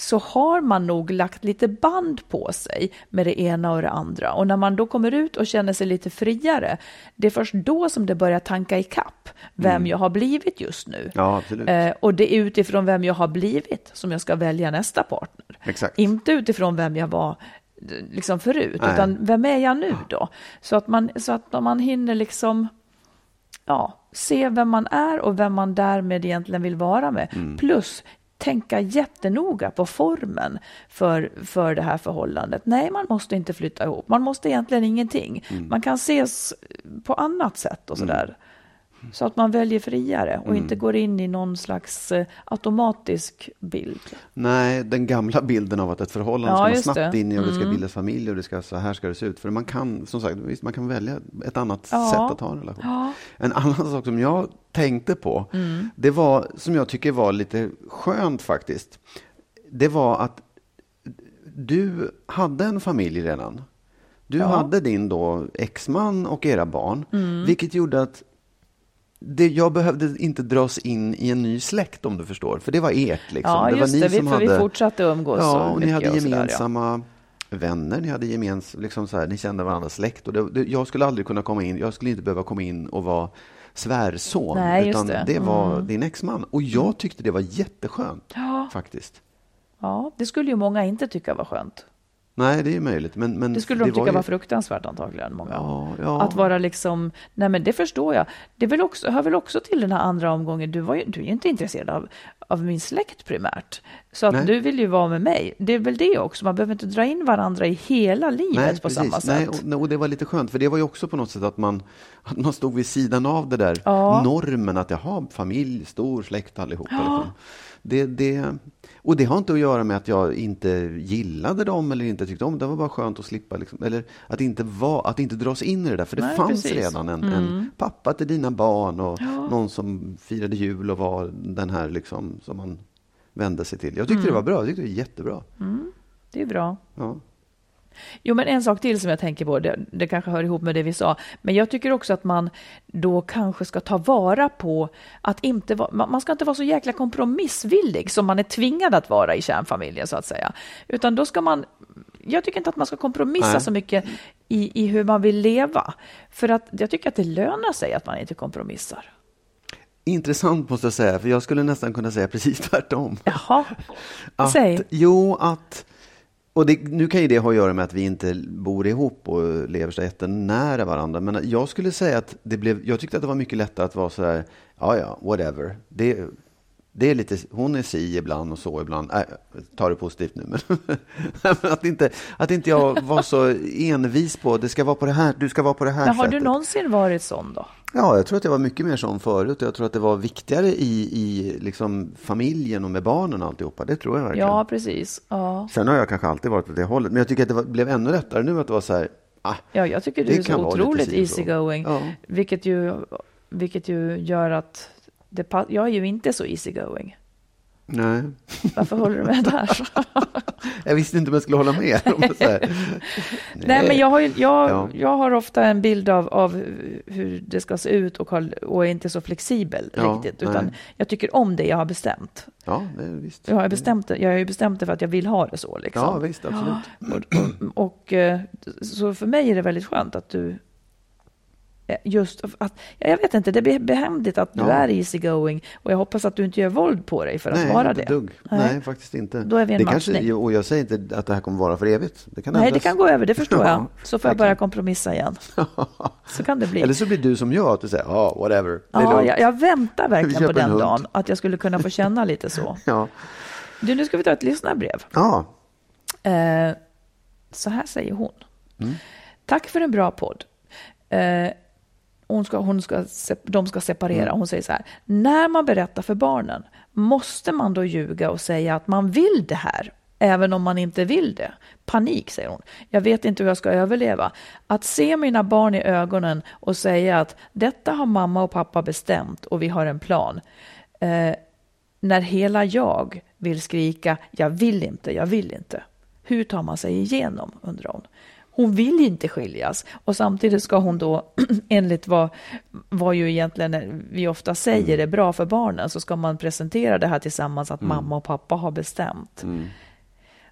så har man nog lagt lite band på sig med det ena och det andra. Och när man då kommer ut och känner sig lite friare, det är först då som det börjar tanka i kapp vem jag har blivit just nu. Ja. Eh, och det är utifrån vem jag har blivit som jag ska välja nästa partner. Exakt. Inte utifrån vem jag var liksom förut, Nej. utan vem är jag nu då? Så att man, så att man hinner liksom ja, se vem man är och vem man därmed egentligen vill vara med. Mm. Plus tänka jättenoga på formen för, för det här förhållandet. Nej, man måste inte flytta ihop. Man måste egentligen ingenting. Mm. Man kan ses på annat sätt och sådär. Så att man väljer friare och Mm. inte går in i någon slags eh, automatisk bild. Nej, den gamla bilden av att ett förhållande Ja, ska man snabbt det. in i och det ska Mm. bildas familj och det ska, så här ska det se ut. För man kan, som sagt, visst, man kan välja ett annat Ja. sätt att ha en relation. Ja. En annan sak som jag tänkte på, Mm. det var, som jag tycker var lite skönt faktiskt, det var att du hade en familj redan. Du Ja. hade din då exman och era barn, Mm. vilket gjorde att det, jag behövde inte dras in i en ny släkt om du förstår, för det var ert. Liksom. Ja, det var just ni det, vi, som för hade... vi fortsatte umgås. Ja, och ni hade och sådär, ja. gemensamma vänner, ni hade gemens, liksom så här, ni kände varandras släkt. Och det, det, jag skulle aldrig kunna komma in, jag skulle inte behöva komma in och vara svärson. Nej, just utan det. var Mm. din exman. Och jag tyckte det var jätteskönt, Ja. faktiskt. ja, det skulle ju många inte tycka var skönt. Nej, det är möjligt. Men, men Det skulle de tycka var var, ju- fruktansvärt antagligen. Många. Ja, ja. Att vara liksom, nej men det förstår jag. Det väl också, hör väl också till den här andra omgången, du, var ju, du är ju inte intresserad av, av min släkt primärt. Så att Nej. du vill ju vara med mig. Det är väl det också, man behöver inte dra in varandra i hela livet Nej, på precis. samma sätt. Nej, och, och det var lite skönt, för det var ju också på något sätt att man, att man stod vid sidan av det där Ja. normen att jag har familj, stor släkt allihopa. Liksom. Det, det, och det har inte att göra med att jag inte gillade dem eller inte tyckte om det. Det var bara skönt att slippa, liksom, eller att inte, var, att inte dras in i det där. För det Nej, fanns precis. redan en, Mm. en pappa till dina barn och någon som firade jul och var den här liksom, som man vände sig till. Jag tyckte Mm. det var bra, jag tyckte det var jättebra. Det är bra. Ja. Jo, men en sak till som jag tänker på, det, det kanske hör ihop med det vi sa, men jag tycker också att man då kanske ska ta vara på att inte vara, man man ska inte vara så jäkla kompromissvillig som man är tvingad att vara i kärnfamiljen så att säga, utan då ska man, jag tycker inte att man ska kompromissa Nej. så mycket i, i hur man vill leva, för att jag tycker att det lönar sig att man inte kompromissar. Intressant måste jag säga, för jag skulle nästan kunna säga precis *laughs* tvärtom. Jaha, Att, säg. Jo, att... Och det, nu kan ju det ha att göra med att vi inte bor ihop och lever så jättenära varandra. Men jag skulle säga att det blev, jag tyckte att det var mycket lättare att vara så där, ja ja, whatever. Det, det är lite, hon är si ibland och så ibland. Äh, ta det positivt nu. Men, *laughs* att, inte, att inte jag var så envis på, det ska vara på det här, du ska vara på det här Men har sättet. du någonsin varit sån då? Ja, jag tror att jag var mycket mer sån förut. Jag tror att det var viktigare i, i liksom familjen och med barnen och alltihopa. Det tror jag verkligen. Ja, precis. Ja. Sen har jag kanske alltid varit åt det hållet. Men jag tycker att det var, blev ännu lättare nu att det var så här. Ah, Ja, jag tycker du Det är så otroligt easygoing. Ja. Vilket, ju, vilket ju gör att det, jag är ju inte så easygoing. nej. Varför håller du med där? *laughs* Jag visste inte om jag skulle hålla med. Här. *laughs* Nej, men jag har, ju, jag, Ja. jag har ofta en bild av, av hur det ska se ut och, har, och är inte så flexibel Ja, riktigt. Utan nej. jag tycker om det jag har bestämt. Ja, det visst. Jag har, bestämt det, jag har ju bestämt det för att jag vill ha det så. Liksom. Ja, visst, absolut. Och, och, och, eh, så för mig är det väldigt skönt att du Just att, ja, jag vet inte, det är behändigt att du Ja. är easygoing och jag hoppas att du inte gör våld på dig för att Nej, vara det. dugg. Nej. faktiskt inte. Då är vi en det kanske, matchning. Och jag säger inte att det här kommer vara för evigt. Det kan Nej, det ändras. kan gå över, det förstår jag. *laughs* Ja, Så får jag börja kompromissa igen. *laughs* Så kan det bli. Eller så blir du som jag, att du säger ja, whatever. Det är Ja, jag, jag väntar *laughs* verkligen på den dagen, att jag skulle kunna få känna lite så. ja. Du, nu ska vi ta ett lyssnarbrev. ja. Eh, så här säger hon. Mm. Tack för en bra podd. Eh, hon ska, hon ska, de ska separera. Mm. Hon säger så här. När man berättar för barnen, måste man då ljuga och säga att man vill det här? Även om man inte vill det. Panik, säger hon. Jag vet inte hur jag ska överleva. Att se mina barn i ögonen och säga att detta har mamma och pappa bestämt och vi har en plan. Eh, när hela jag vill skrika jag vill inte, jag vill inte. Hur tar man sig igenom, undrar hon. Hon vill inte skiljas och samtidigt ska hon då, *clears throat* enligt vad, vad ju egentligen vi ofta säger är bra för barnen, så ska man presentera det här tillsammans att mamma och pappa har bestämt.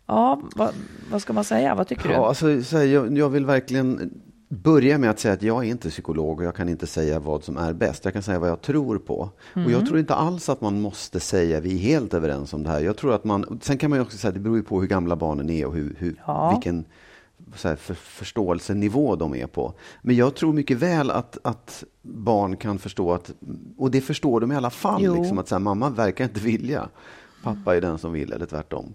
Ja, vad, vad ska man säga? Vad tycker Ja, du? alltså, så här, jag, jag vill verkligen börja med att säga att jag är inte psykolog och jag kan inte säga vad som är bäst. Jag kan säga vad jag tror på. Och Mm. jag tror inte alls att man måste säga vi är helt överens om det här. Jag tror att man, sen kan man ju också säga att det beror ju på hur gamla barnen är och hur, hur, Ja. vilken så här, för, förståelsenivå de är på. Men jag tror mycket väl att, att barn kan förstå att, och det förstår de i alla fall, Jo. liksom, att så här, mamma verkar inte vilja. Pappa är den som vill, eller tvärtom.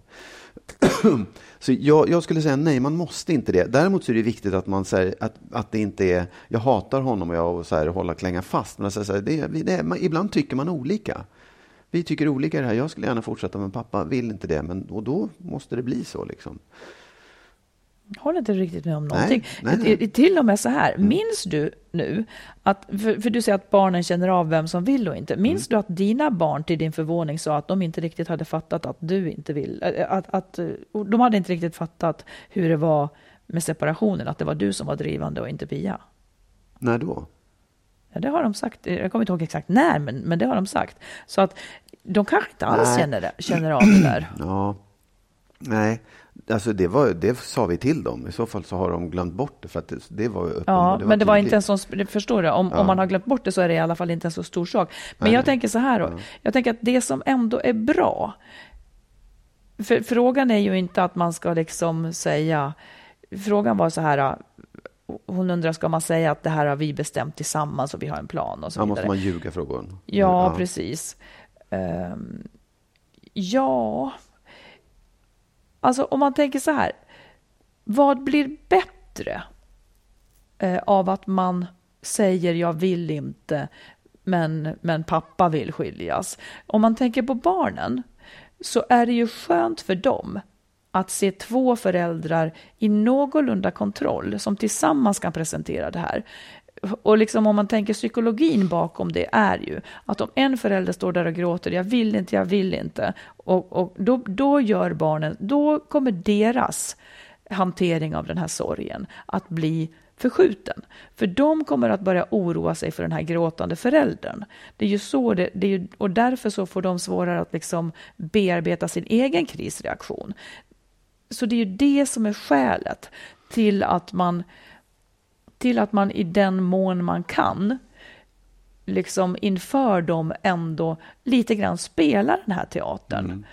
*clears throat* Så jag, jag, skulle säga nej, man måste inte det. Däremot så är det viktigt att man säger att, att det inte är, jag hatar honom och jag och så här, hålla klänga fast. Men så här, det, det, man, ibland tycker man olika. Vi tycker olika i det här. Jag skulle gärna fortsätta, men pappa vill inte det. Men, och då måste det bli så. Liksom. Håller inte riktigt med om någonting. Nej, nej, nej. Till och med så här, mm. minns du nu, att, för, för, du säger att barnen känner av vem som vill och inte. Minns mm. du att dina barn till din förvåning sa att de inte riktigt hade fattat att du inte vill, att, att, de hade inte riktigt fattat hur det var med separationen, att det var du som var drivande och inte Pia? När då? Ja, det har de sagt. Jag kommer inte ihåg exakt när, men, men det har de sagt. Så att de kanske inte alls känner, det, känner av det där. *clears throat* Ja, nej. Alltså det, var, det sa vi till dem. I så fall så har de glömt bort det. För att det, det var öppen, ja, det var men det var inte en sån... Förstår du? Om, ja. om man har glömt bort det så är det i alla fall inte en så stor sak. Men nej, jag tänker så här då. Ja. Jag tänker att det som ändå är bra. För, frågan är ju inte att man ska liksom säga... Frågan var så här. Hon undrar, ska man säga att det här har vi bestämt tillsammans och vi har en plan och så ja, vidare. Måste man ljuga frågan? Ja, ja. precis. Um, ja... Alltså om man tänker så här, vad blir bättre eh, av att man säger jag vill inte, men, men pappa vill skiljas? Om man tänker på barnen så är det ju skönt för dem att se två föräldrar i någorlunda kontroll som tillsammans kan presentera det här och liksom om man tänker psykologin bakom det är ju att om en förälder står där och gråter, jag vill inte, jag vill inte, och, och då, då gör barnen, då kommer deras hantering av den här sorgen att bli förskjuten. För de kommer att börja oroa sig för den här gråtande föräldern. Det är ju så det, det är ju, och därför så får de svårare att liksom bearbeta sin egen krisreaktion. Så det är ju det som är skälet till att man till att man i den mån man kan liksom inför dem ändå lite grann spelar den här teatern. Mm.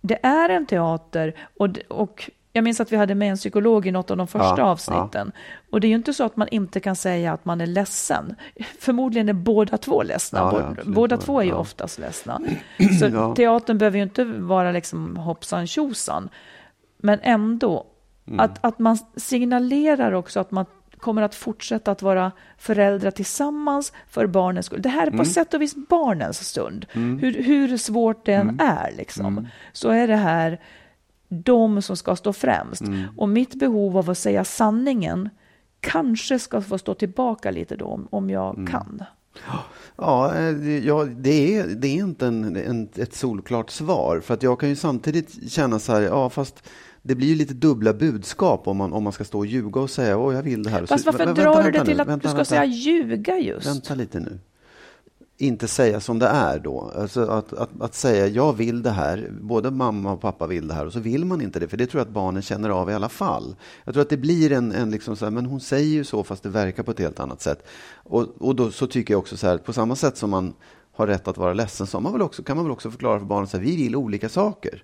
Det är en teater och, och jag minns att vi hade med en psykolog i något av de första ja, avsnitten. Ja. Och det är ju inte så att man inte kan säga att man är ledsen. *laughs* Förmodligen är båda två ledsna. Ja, båda, båda två är ju oftast ledsna. *clears throat* Så teatern behöver ju inte vara liksom hoppsan tjosan. Men ändå, mm. att, att man signalerar också att man kommer att fortsätta att vara föräldrar tillsammans för barnens skull. Det här är på mm. sätt och vis barnens stund. Mm. Hur, hur svårt det än mm. är, liksom, mm. så är det här de som ska stå främst. Mm. Och mitt behov av att säga sanningen kanske ska få stå tillbaka lite då, om jag mm. kan. Ja, ja det, är, det är inte en, en, ett solklart svar. För att jag kan ju samtidigt känna så här, ja fast det blir ju lite dubbla budskap om man, om man ska stå och ljuga och säga åh jag vill det här. Fast varför vänta, drar vänta, du det till nu, att vänta, du ska säga ljuga just? Vänta lite nu. Inte säga som det är då. Alltså att, att, att, säga jag vill det här, både mamma och pappa vill det här och så vill man inte det, för det tror jag att barnen känner av i alla fall. Jag tror att det blir en, en liksom så här, men hon säger ju så fast det verkar på ett helt annat sätt. Och, och då så tycker jag också så här, på samma sätt som man har rätt att vara ledsen så man väl också, kan man väl också förklara för barnen att vi vill olika saker.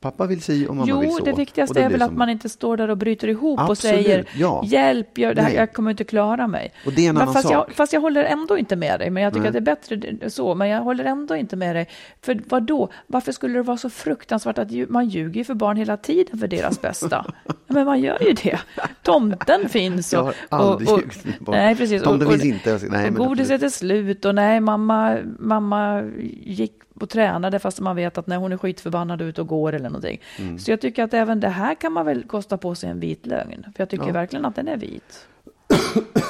Pappa vill si och mamma jo, vill så. Jo, det viktigaste är väl som... att man inte står där och bryter ihop Absolut, och säger ja. hjälp, jag, det här, jag kommer inte klara mig. Och det är en men annan fast, sak. Jag, fast jag håller ändå inte med dig, men jag tycker Nej. att det är bättre så, men jag håller ändå inte med dig. För vad då? Varför skulle det vara så fruktansvärt att man ljuger för barn hela tiden för deras bästa? *laughs* men man gör ju det. Tomten finns. Och, jag har aldrig och, och, och Nej, precis. Tomten finns inte. Nej, och godiset är slut och nej, mamma, mamma gick och tränade fast man vet att när hon är skitförbannad ut och går eller någonting. Mm. Så jag tycker att även det här kan man väl kosta på sig en vit lögn. För jag tycker ja. verkligen att den är vit. *clears throat*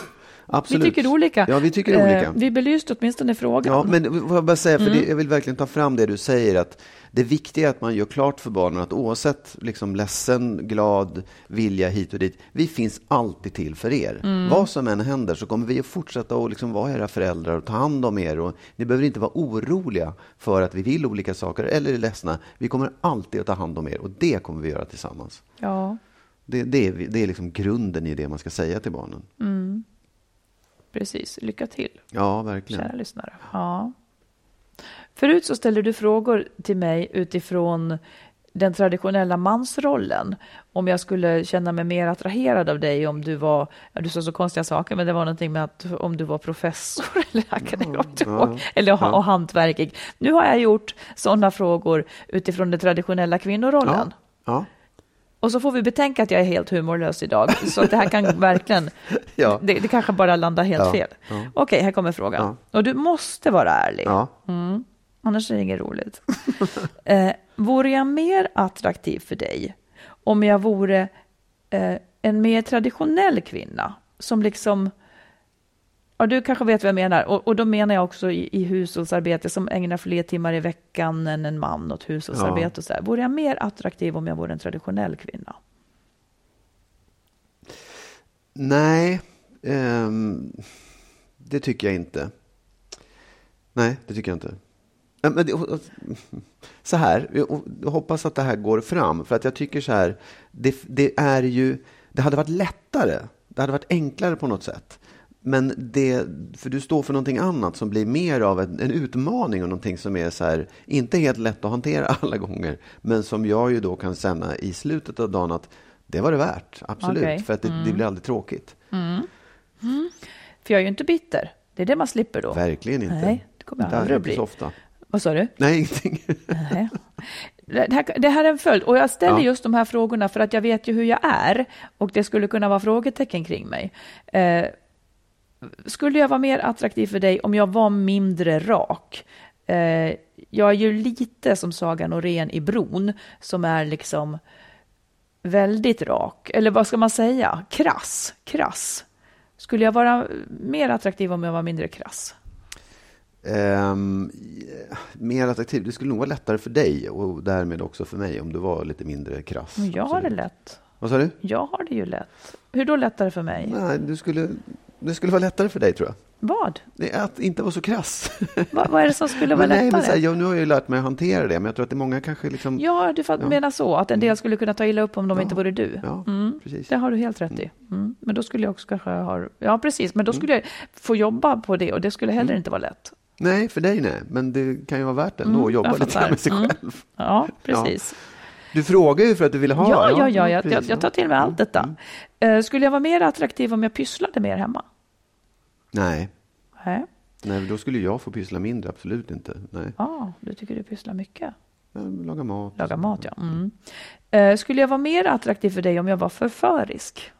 Absolut. Vi tycker olika. Ja, vi tycker olika. Eh, vi belyste åtminstone frågan. Ja, men får jag bara säga, för mm. det, jag vill verkligen ta fram det du säger, att det viktiga är att man gör klart för barnen att oavsett liksom ledsen, glad, vilja hit och dit, vi finns alltid till för er. Mm. Vad som än händer så kommer vi att fortsätta att liksom vara era föräldrar och ta hand om er. Och ni behöver inte vara oroliga för att vi vill olika saker eller är ledsna. Vi kommer alltid att ta hand om er och det kommer vi göra tillsammans. Ja. Det, det, är, det är liksom grunden i det man ska säga till barnen. Mm. Precis, lycka till. Ja, verkligen. Kära lyssnare. Ja. Förut så ställde du frågor till mig utifrån den traditionella mansrollen. Om jag skulle känna mig mer attraherad av dig om du var, ja, du sa så konstiga saker, men det var någonting med att om du var professor *laughs* eller akademiker ja, eller ja. och hantverkig. Nu har jag gjort sådana frågor utifrån den traditionella kvinnorollen. Ja. Och så får vi betänka att jag är helt humorlös idag, så det här kan verkligen, *laughs* Ja. det, det kanske bara landar helt Ja, fel. ja. Okej, här kommer frågan. Och du måste vara ärlig, mm. annars är det inget roligt. *laughs* eh, vore jag mer attraktiv för dig om jag vore eh, en mer traditionell kvinna, som liksom Ja, du kanske vet vad jag menar. Och, och då menar jag också i, i hushållsarbete som ägnar fler timmar i veckan än en man åt hushållsarbete. Och så där. Vore jag mer attraktiv om jag vore en traditionell kvinna? Nej, ehm, det tycker jag inte. Nej, det tycker jag inte. Ja, Men det, så här, jag hoppas att det här går fram, för att jag tycker så här, det, det är ju, det hade varit lättare, det hade varit enklare på något sätt. Men det, för du står för någonting annat som blir mer av en, en utmaning och någonting som är så här, inte helt lätt att hantera *laughs* alla gånger, men som jag ju då kan känna i slutet av dagen att det var det värt, absolut, Okej. för att det, det blir aldrig tråkigt. För jag är ju inte bitter. Det är det man slipper då. Verkligen inte. Nej, det kommer jag aldrig att bli. så ofta. Vad sa du? Nej, ingenting. *laughs* Nej. Det här, det här är en följd. Och jag ställer Ja. just de här frågorna för att jag vet ju hur jag är. Och det skulle kunna vara frågetecken kring mig. Eh, skulle jag vara mer attraktiv för dig om jag var mindre rak? Eh, jag är ju lite som Saga Norén i Bron, som är liksom väldigt rak. Eller vad ska man säga? Krass. Krass. Skulle jag vara mer attraktiv om jag var mindre krass? Ja, mer attraktiv. Det skulle nog vara lättare för dig och därmed också för mig om du var lite mindre krass. Men jag har det Absolut. lätt. Vad sa du? Jag har det ju lätt. Hur då lättare för mig? Nej, du skulle, det skulle vara lättare för dig tror jag. Vad? Det är att inte vara så krass. *laughs* Va, vad är det som skulle vara men nej, men lättare? så här, jag, nu har jag ju lärt mig att hantera det, men jag tror att det är många kanske liksom... Ja, du Ja. menar så, att en del skulle kunna ta illa upp om de Ja. inte vore du. Ja, Mm. precis. Det har du helt rätt i. Mm. Men då skulle jag också kanske ha... Ja, precis. Men då skulle jag få jobba på det och det skulle heller inte vara lätt. Nej, för dig nej, men det kan ju vara värt det ändå att jobba Mm, lite med sig. Mm. själv. Ja, precis. Du frågar ju för att du vill ha. Ja, ja, ja. Jag, jag, jag tar till mig ja. allt detta. Eh, skulle jag vara mer attraktiv om jag pysslade mer hemma? Nej, Nej. nej, då skulle jag få pyssla mindre, absolut inte. Nej, Ja, du tycker du pysslar mycket. Laga mat. Laga mat, ja. Mm. Eh, skulle jag vara mer attraktiv för dig om jag var förförisk?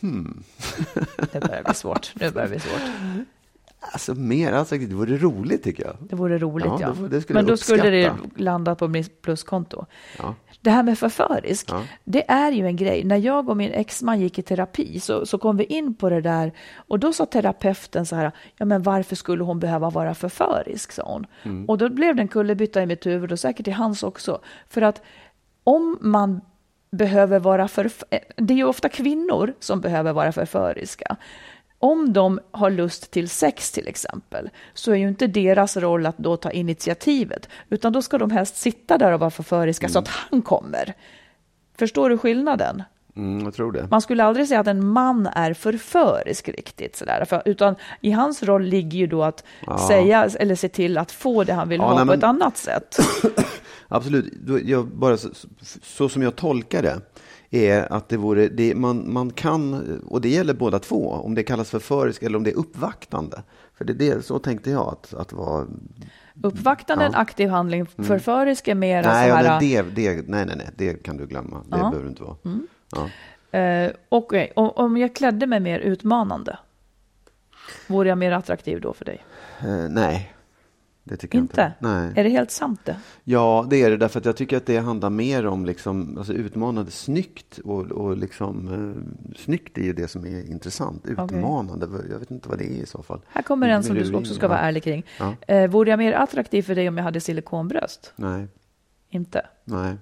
Hmm. Det börjar bli svårt. Nu börjar det bli svårt. *laughs* Alltså mer attraktivt, det vore roligt tycker jag. Det vore roligt, Ja, ja. det skulle Men då skulle det landa på mitt pluskonto. Ja. Det här med förförisk, Ja. det är ju en grej. När jag och min exman gick i terapi så, så kom vi in på det där och då sa terapeuten så här, ja men varför skulle hon behöva vara förförisk, sa hon. Mm. Och då blev det en kullerbytta i mitt huvud och säkert i hans också. För att om man behöver vara för... Det är ju ofta kvinnor som behöver vara förföriska. Om de har lust till sex till exempel, så är ju inte deras roll att då ta initiativet, utan då ska de helst sitta där och vara förföriska så att han kommer. Förstår du skillnaden? Mm, jag tror det. Man skulle aldrig säga att en man är förförisk riktigt, sådär, för, utan i hans roll ligger ju då att säga eller se till att få det han vill Ja, ha nej, på men- ett annat sätt. *coughs* Absolut. Jag, bara så, så som jag tolkar det är att det vore, det, man, man kan, och det gäller båda två, om det kallas förförisk eller om det är uppvaktande. För det är det, så tänkte jag att, att vara... Uppvaktande en Ja. Mm. aktiv handling, förförisk är mer Nej, så här... det, det, nej, nej, nej, det kan du glömma. Det Ja. Mm. behöver inte vara. Ja. Eh, och eh, om- om jag klädde mig mer utmanande, vore jag mer attraktiv då för dig? Eh, nej, det tycker Inte? inte. Nej. Är det helt sant det? Ja, det är det. Därför att jag tycker att det handlar mer om liksom, alltså utmanande, snyggt. Och, och liksom, eh, snyggt är ju det som är intressant. Utmanande, jag vet inte vad det är i så fall. Här kommer en som du också ska vara ärlig kring. Ja. Eh, vore jag mer attraktiv för dig om jag hade silikonbröst? Nej, Inte? nej.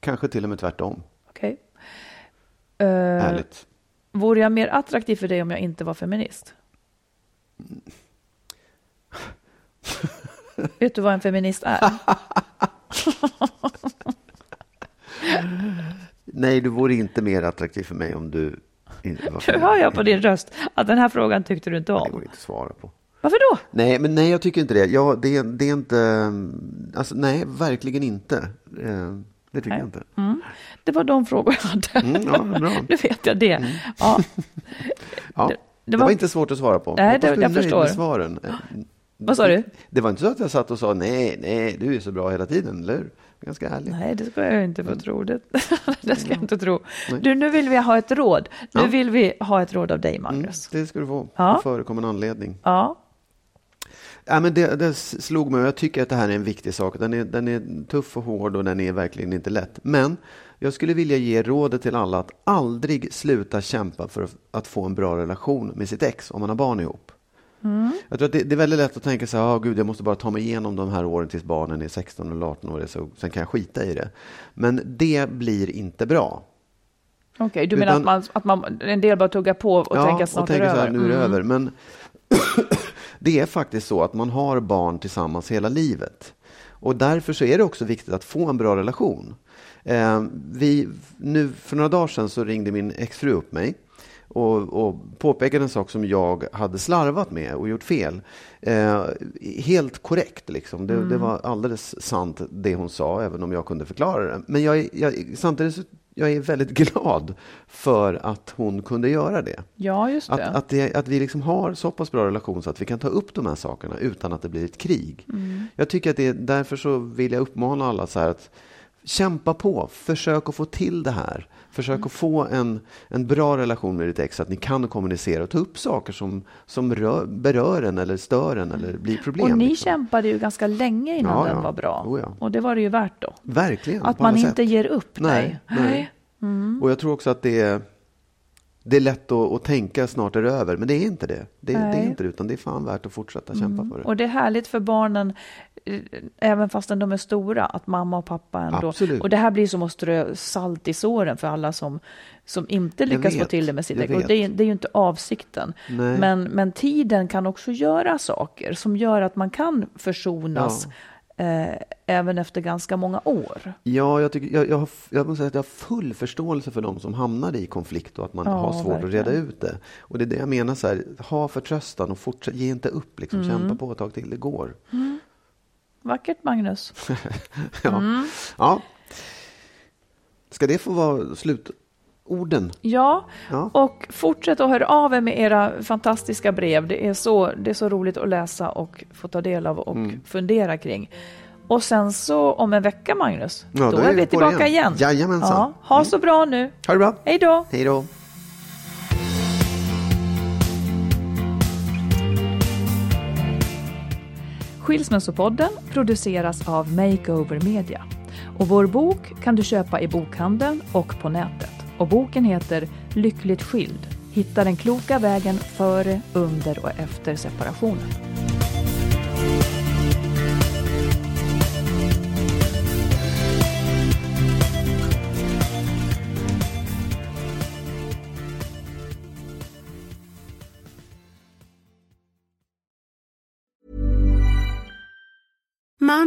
Kanske till och med tvärtom. Okej. Eh, Ärligt. vore jag mer attraktiv för dig om jag inte var feminist? *laughs* Vet du vad en feminist är? *laughs* Nej, du vore inte mer attraktiv för mig om du inte var Nu hör jag på din röst att den här frågan tyckte du inte Det om. går inte att svara på. Varför då? Nej, men nej, jag tycker inte det. Ja, det, det är inte... Alltså, nej, verkligen inte. Eh, Det tycker Nej. jag inte. Mm. Det var de frågor jag hade. Mm, ja, bra. *laughs* nu vet jag det. Ja. Ja, Det- det, det var... var- inte svårt att svara på. Nej, Hoppas det- du är jag nöjd förstår. med svaren. Vad sa du? Det var inte så att jag satt och sa nej, nej, du är så bra hela tiden, eller hur? Ganska ärlig. Nej, det ska jag inte få tro. Det, *laughs* det ska jag inte tro. Du, nu vill vi ha ett råd. Nu Ja. vill vi ha ett råd av dig, Mm, Magnus. det ska du få. Ja. Det förekommer en anledning. Ja, Ja, men det, det slog mig och jag tycker att det här är en viktig sak. Den är, den är tuff och hård och den är verkligen inte lätt. Men jag skulle vilja ge rådet till alla att aldrig sluta kämpa för att få en bra relation med sitt ex om man har barn ihop. Jag tror att det, det är väldigt lätt att tänka så här, oh, gud, jag måste bara ta mig igenom de här åren tills barnen är 16 eller 18 år, så sen kan jag skita i det. Men det blir inte bra. okej. Du menar Utan- att, man, att man, en del bara tuggar på och tänker att snart och tänker är det så här, över? nu är det Mm. över. Men *clears throat* det är faktiskt så att man har barn tillsammans hela livet. Och därför så är det också viktigt att få en bra relation. Eh, vi, nu, för några dagar sedan så ringde min exfru upp mig och, och påpekade en sak som jag hade slarvat med och gjort fel. Eh, helt korrekt, liksom. det, det var alldeles sant det hon sa, även om jag kunde förklara det. Men jag, jag, samtidigt så jag är väldigt *laughs* glad för att hon kunde göra det. Ja, just Att, det. att, det, att vi liksom har så pass bra relation så att vi kan ta upp de här sakerna utan att det blir ett krig. Mm. Jag tycker att det är, därför så vill jag uppmana alla så att kämpa på, försök att få till det här. Försök Mm. att få en, en bra relation med ditt ex så att ni kan kommunicera och ta upp saker som, som rör, berör en eller stör en eller blir problem. och ni liksom. kämpade ju ganska länge innan Ja, den ja. var bra. Oh, ja. Och det var det ju värt då. Verkligen. Att man inte sätt. ger upp. Nej. Nej, nej. Mm. Och jag tror också att det är, det är lätt att, att tänka snart är det över, men det är inte det. Det, det. Mm. är inte det, utan det är fan värt att fortsätta kämpa för det. Och det är härligt för barnen, eh, även fastän de är stora, att mamma och pappa ändå... Absolut. Och det här blir som att strö salt i såren för alla som, som inte lyckas få till det med sitt vet. det, är- det är ju inte avsikten. Nej. Men, men tiden kan också göra saker som gör att man kan försonas eh, även efter ganska många år. Ja, jag, tycker, jag, jag, har, jag måste säga att jag har full förståelse för de som hamnar i konflikt och att man Ja, har svårt att reda verkligen. ut det. Och det är det jag menar, så här, ha förtröstan och fortsätt, ge inte upp, liksom, Mm. kämpa på ett tag till, det går. Vackert, Magnus. *laughs* Ja. Mm. ja. Ska det få vara slutorden? Ja, Ja. och fortsätt att höra av er med era fantastiska brev. Det är så, det är så roligt att läsa och få ta del av och Mm. fundera kring. Och sen så om en vecka, Magnus, Ja, då, då är vi tillbaka igen. igen. Jajamensan. Ja, ha så bra nu. Ha det bra. Hej då! Hej då. Skilsmässopodden produceras av Makeover Media. Och vår bok kan du köpa i bokhandeln och på nätet. Och boken heter Lyckligt skild. Hitta den kloka vägen före, under och efter separationen.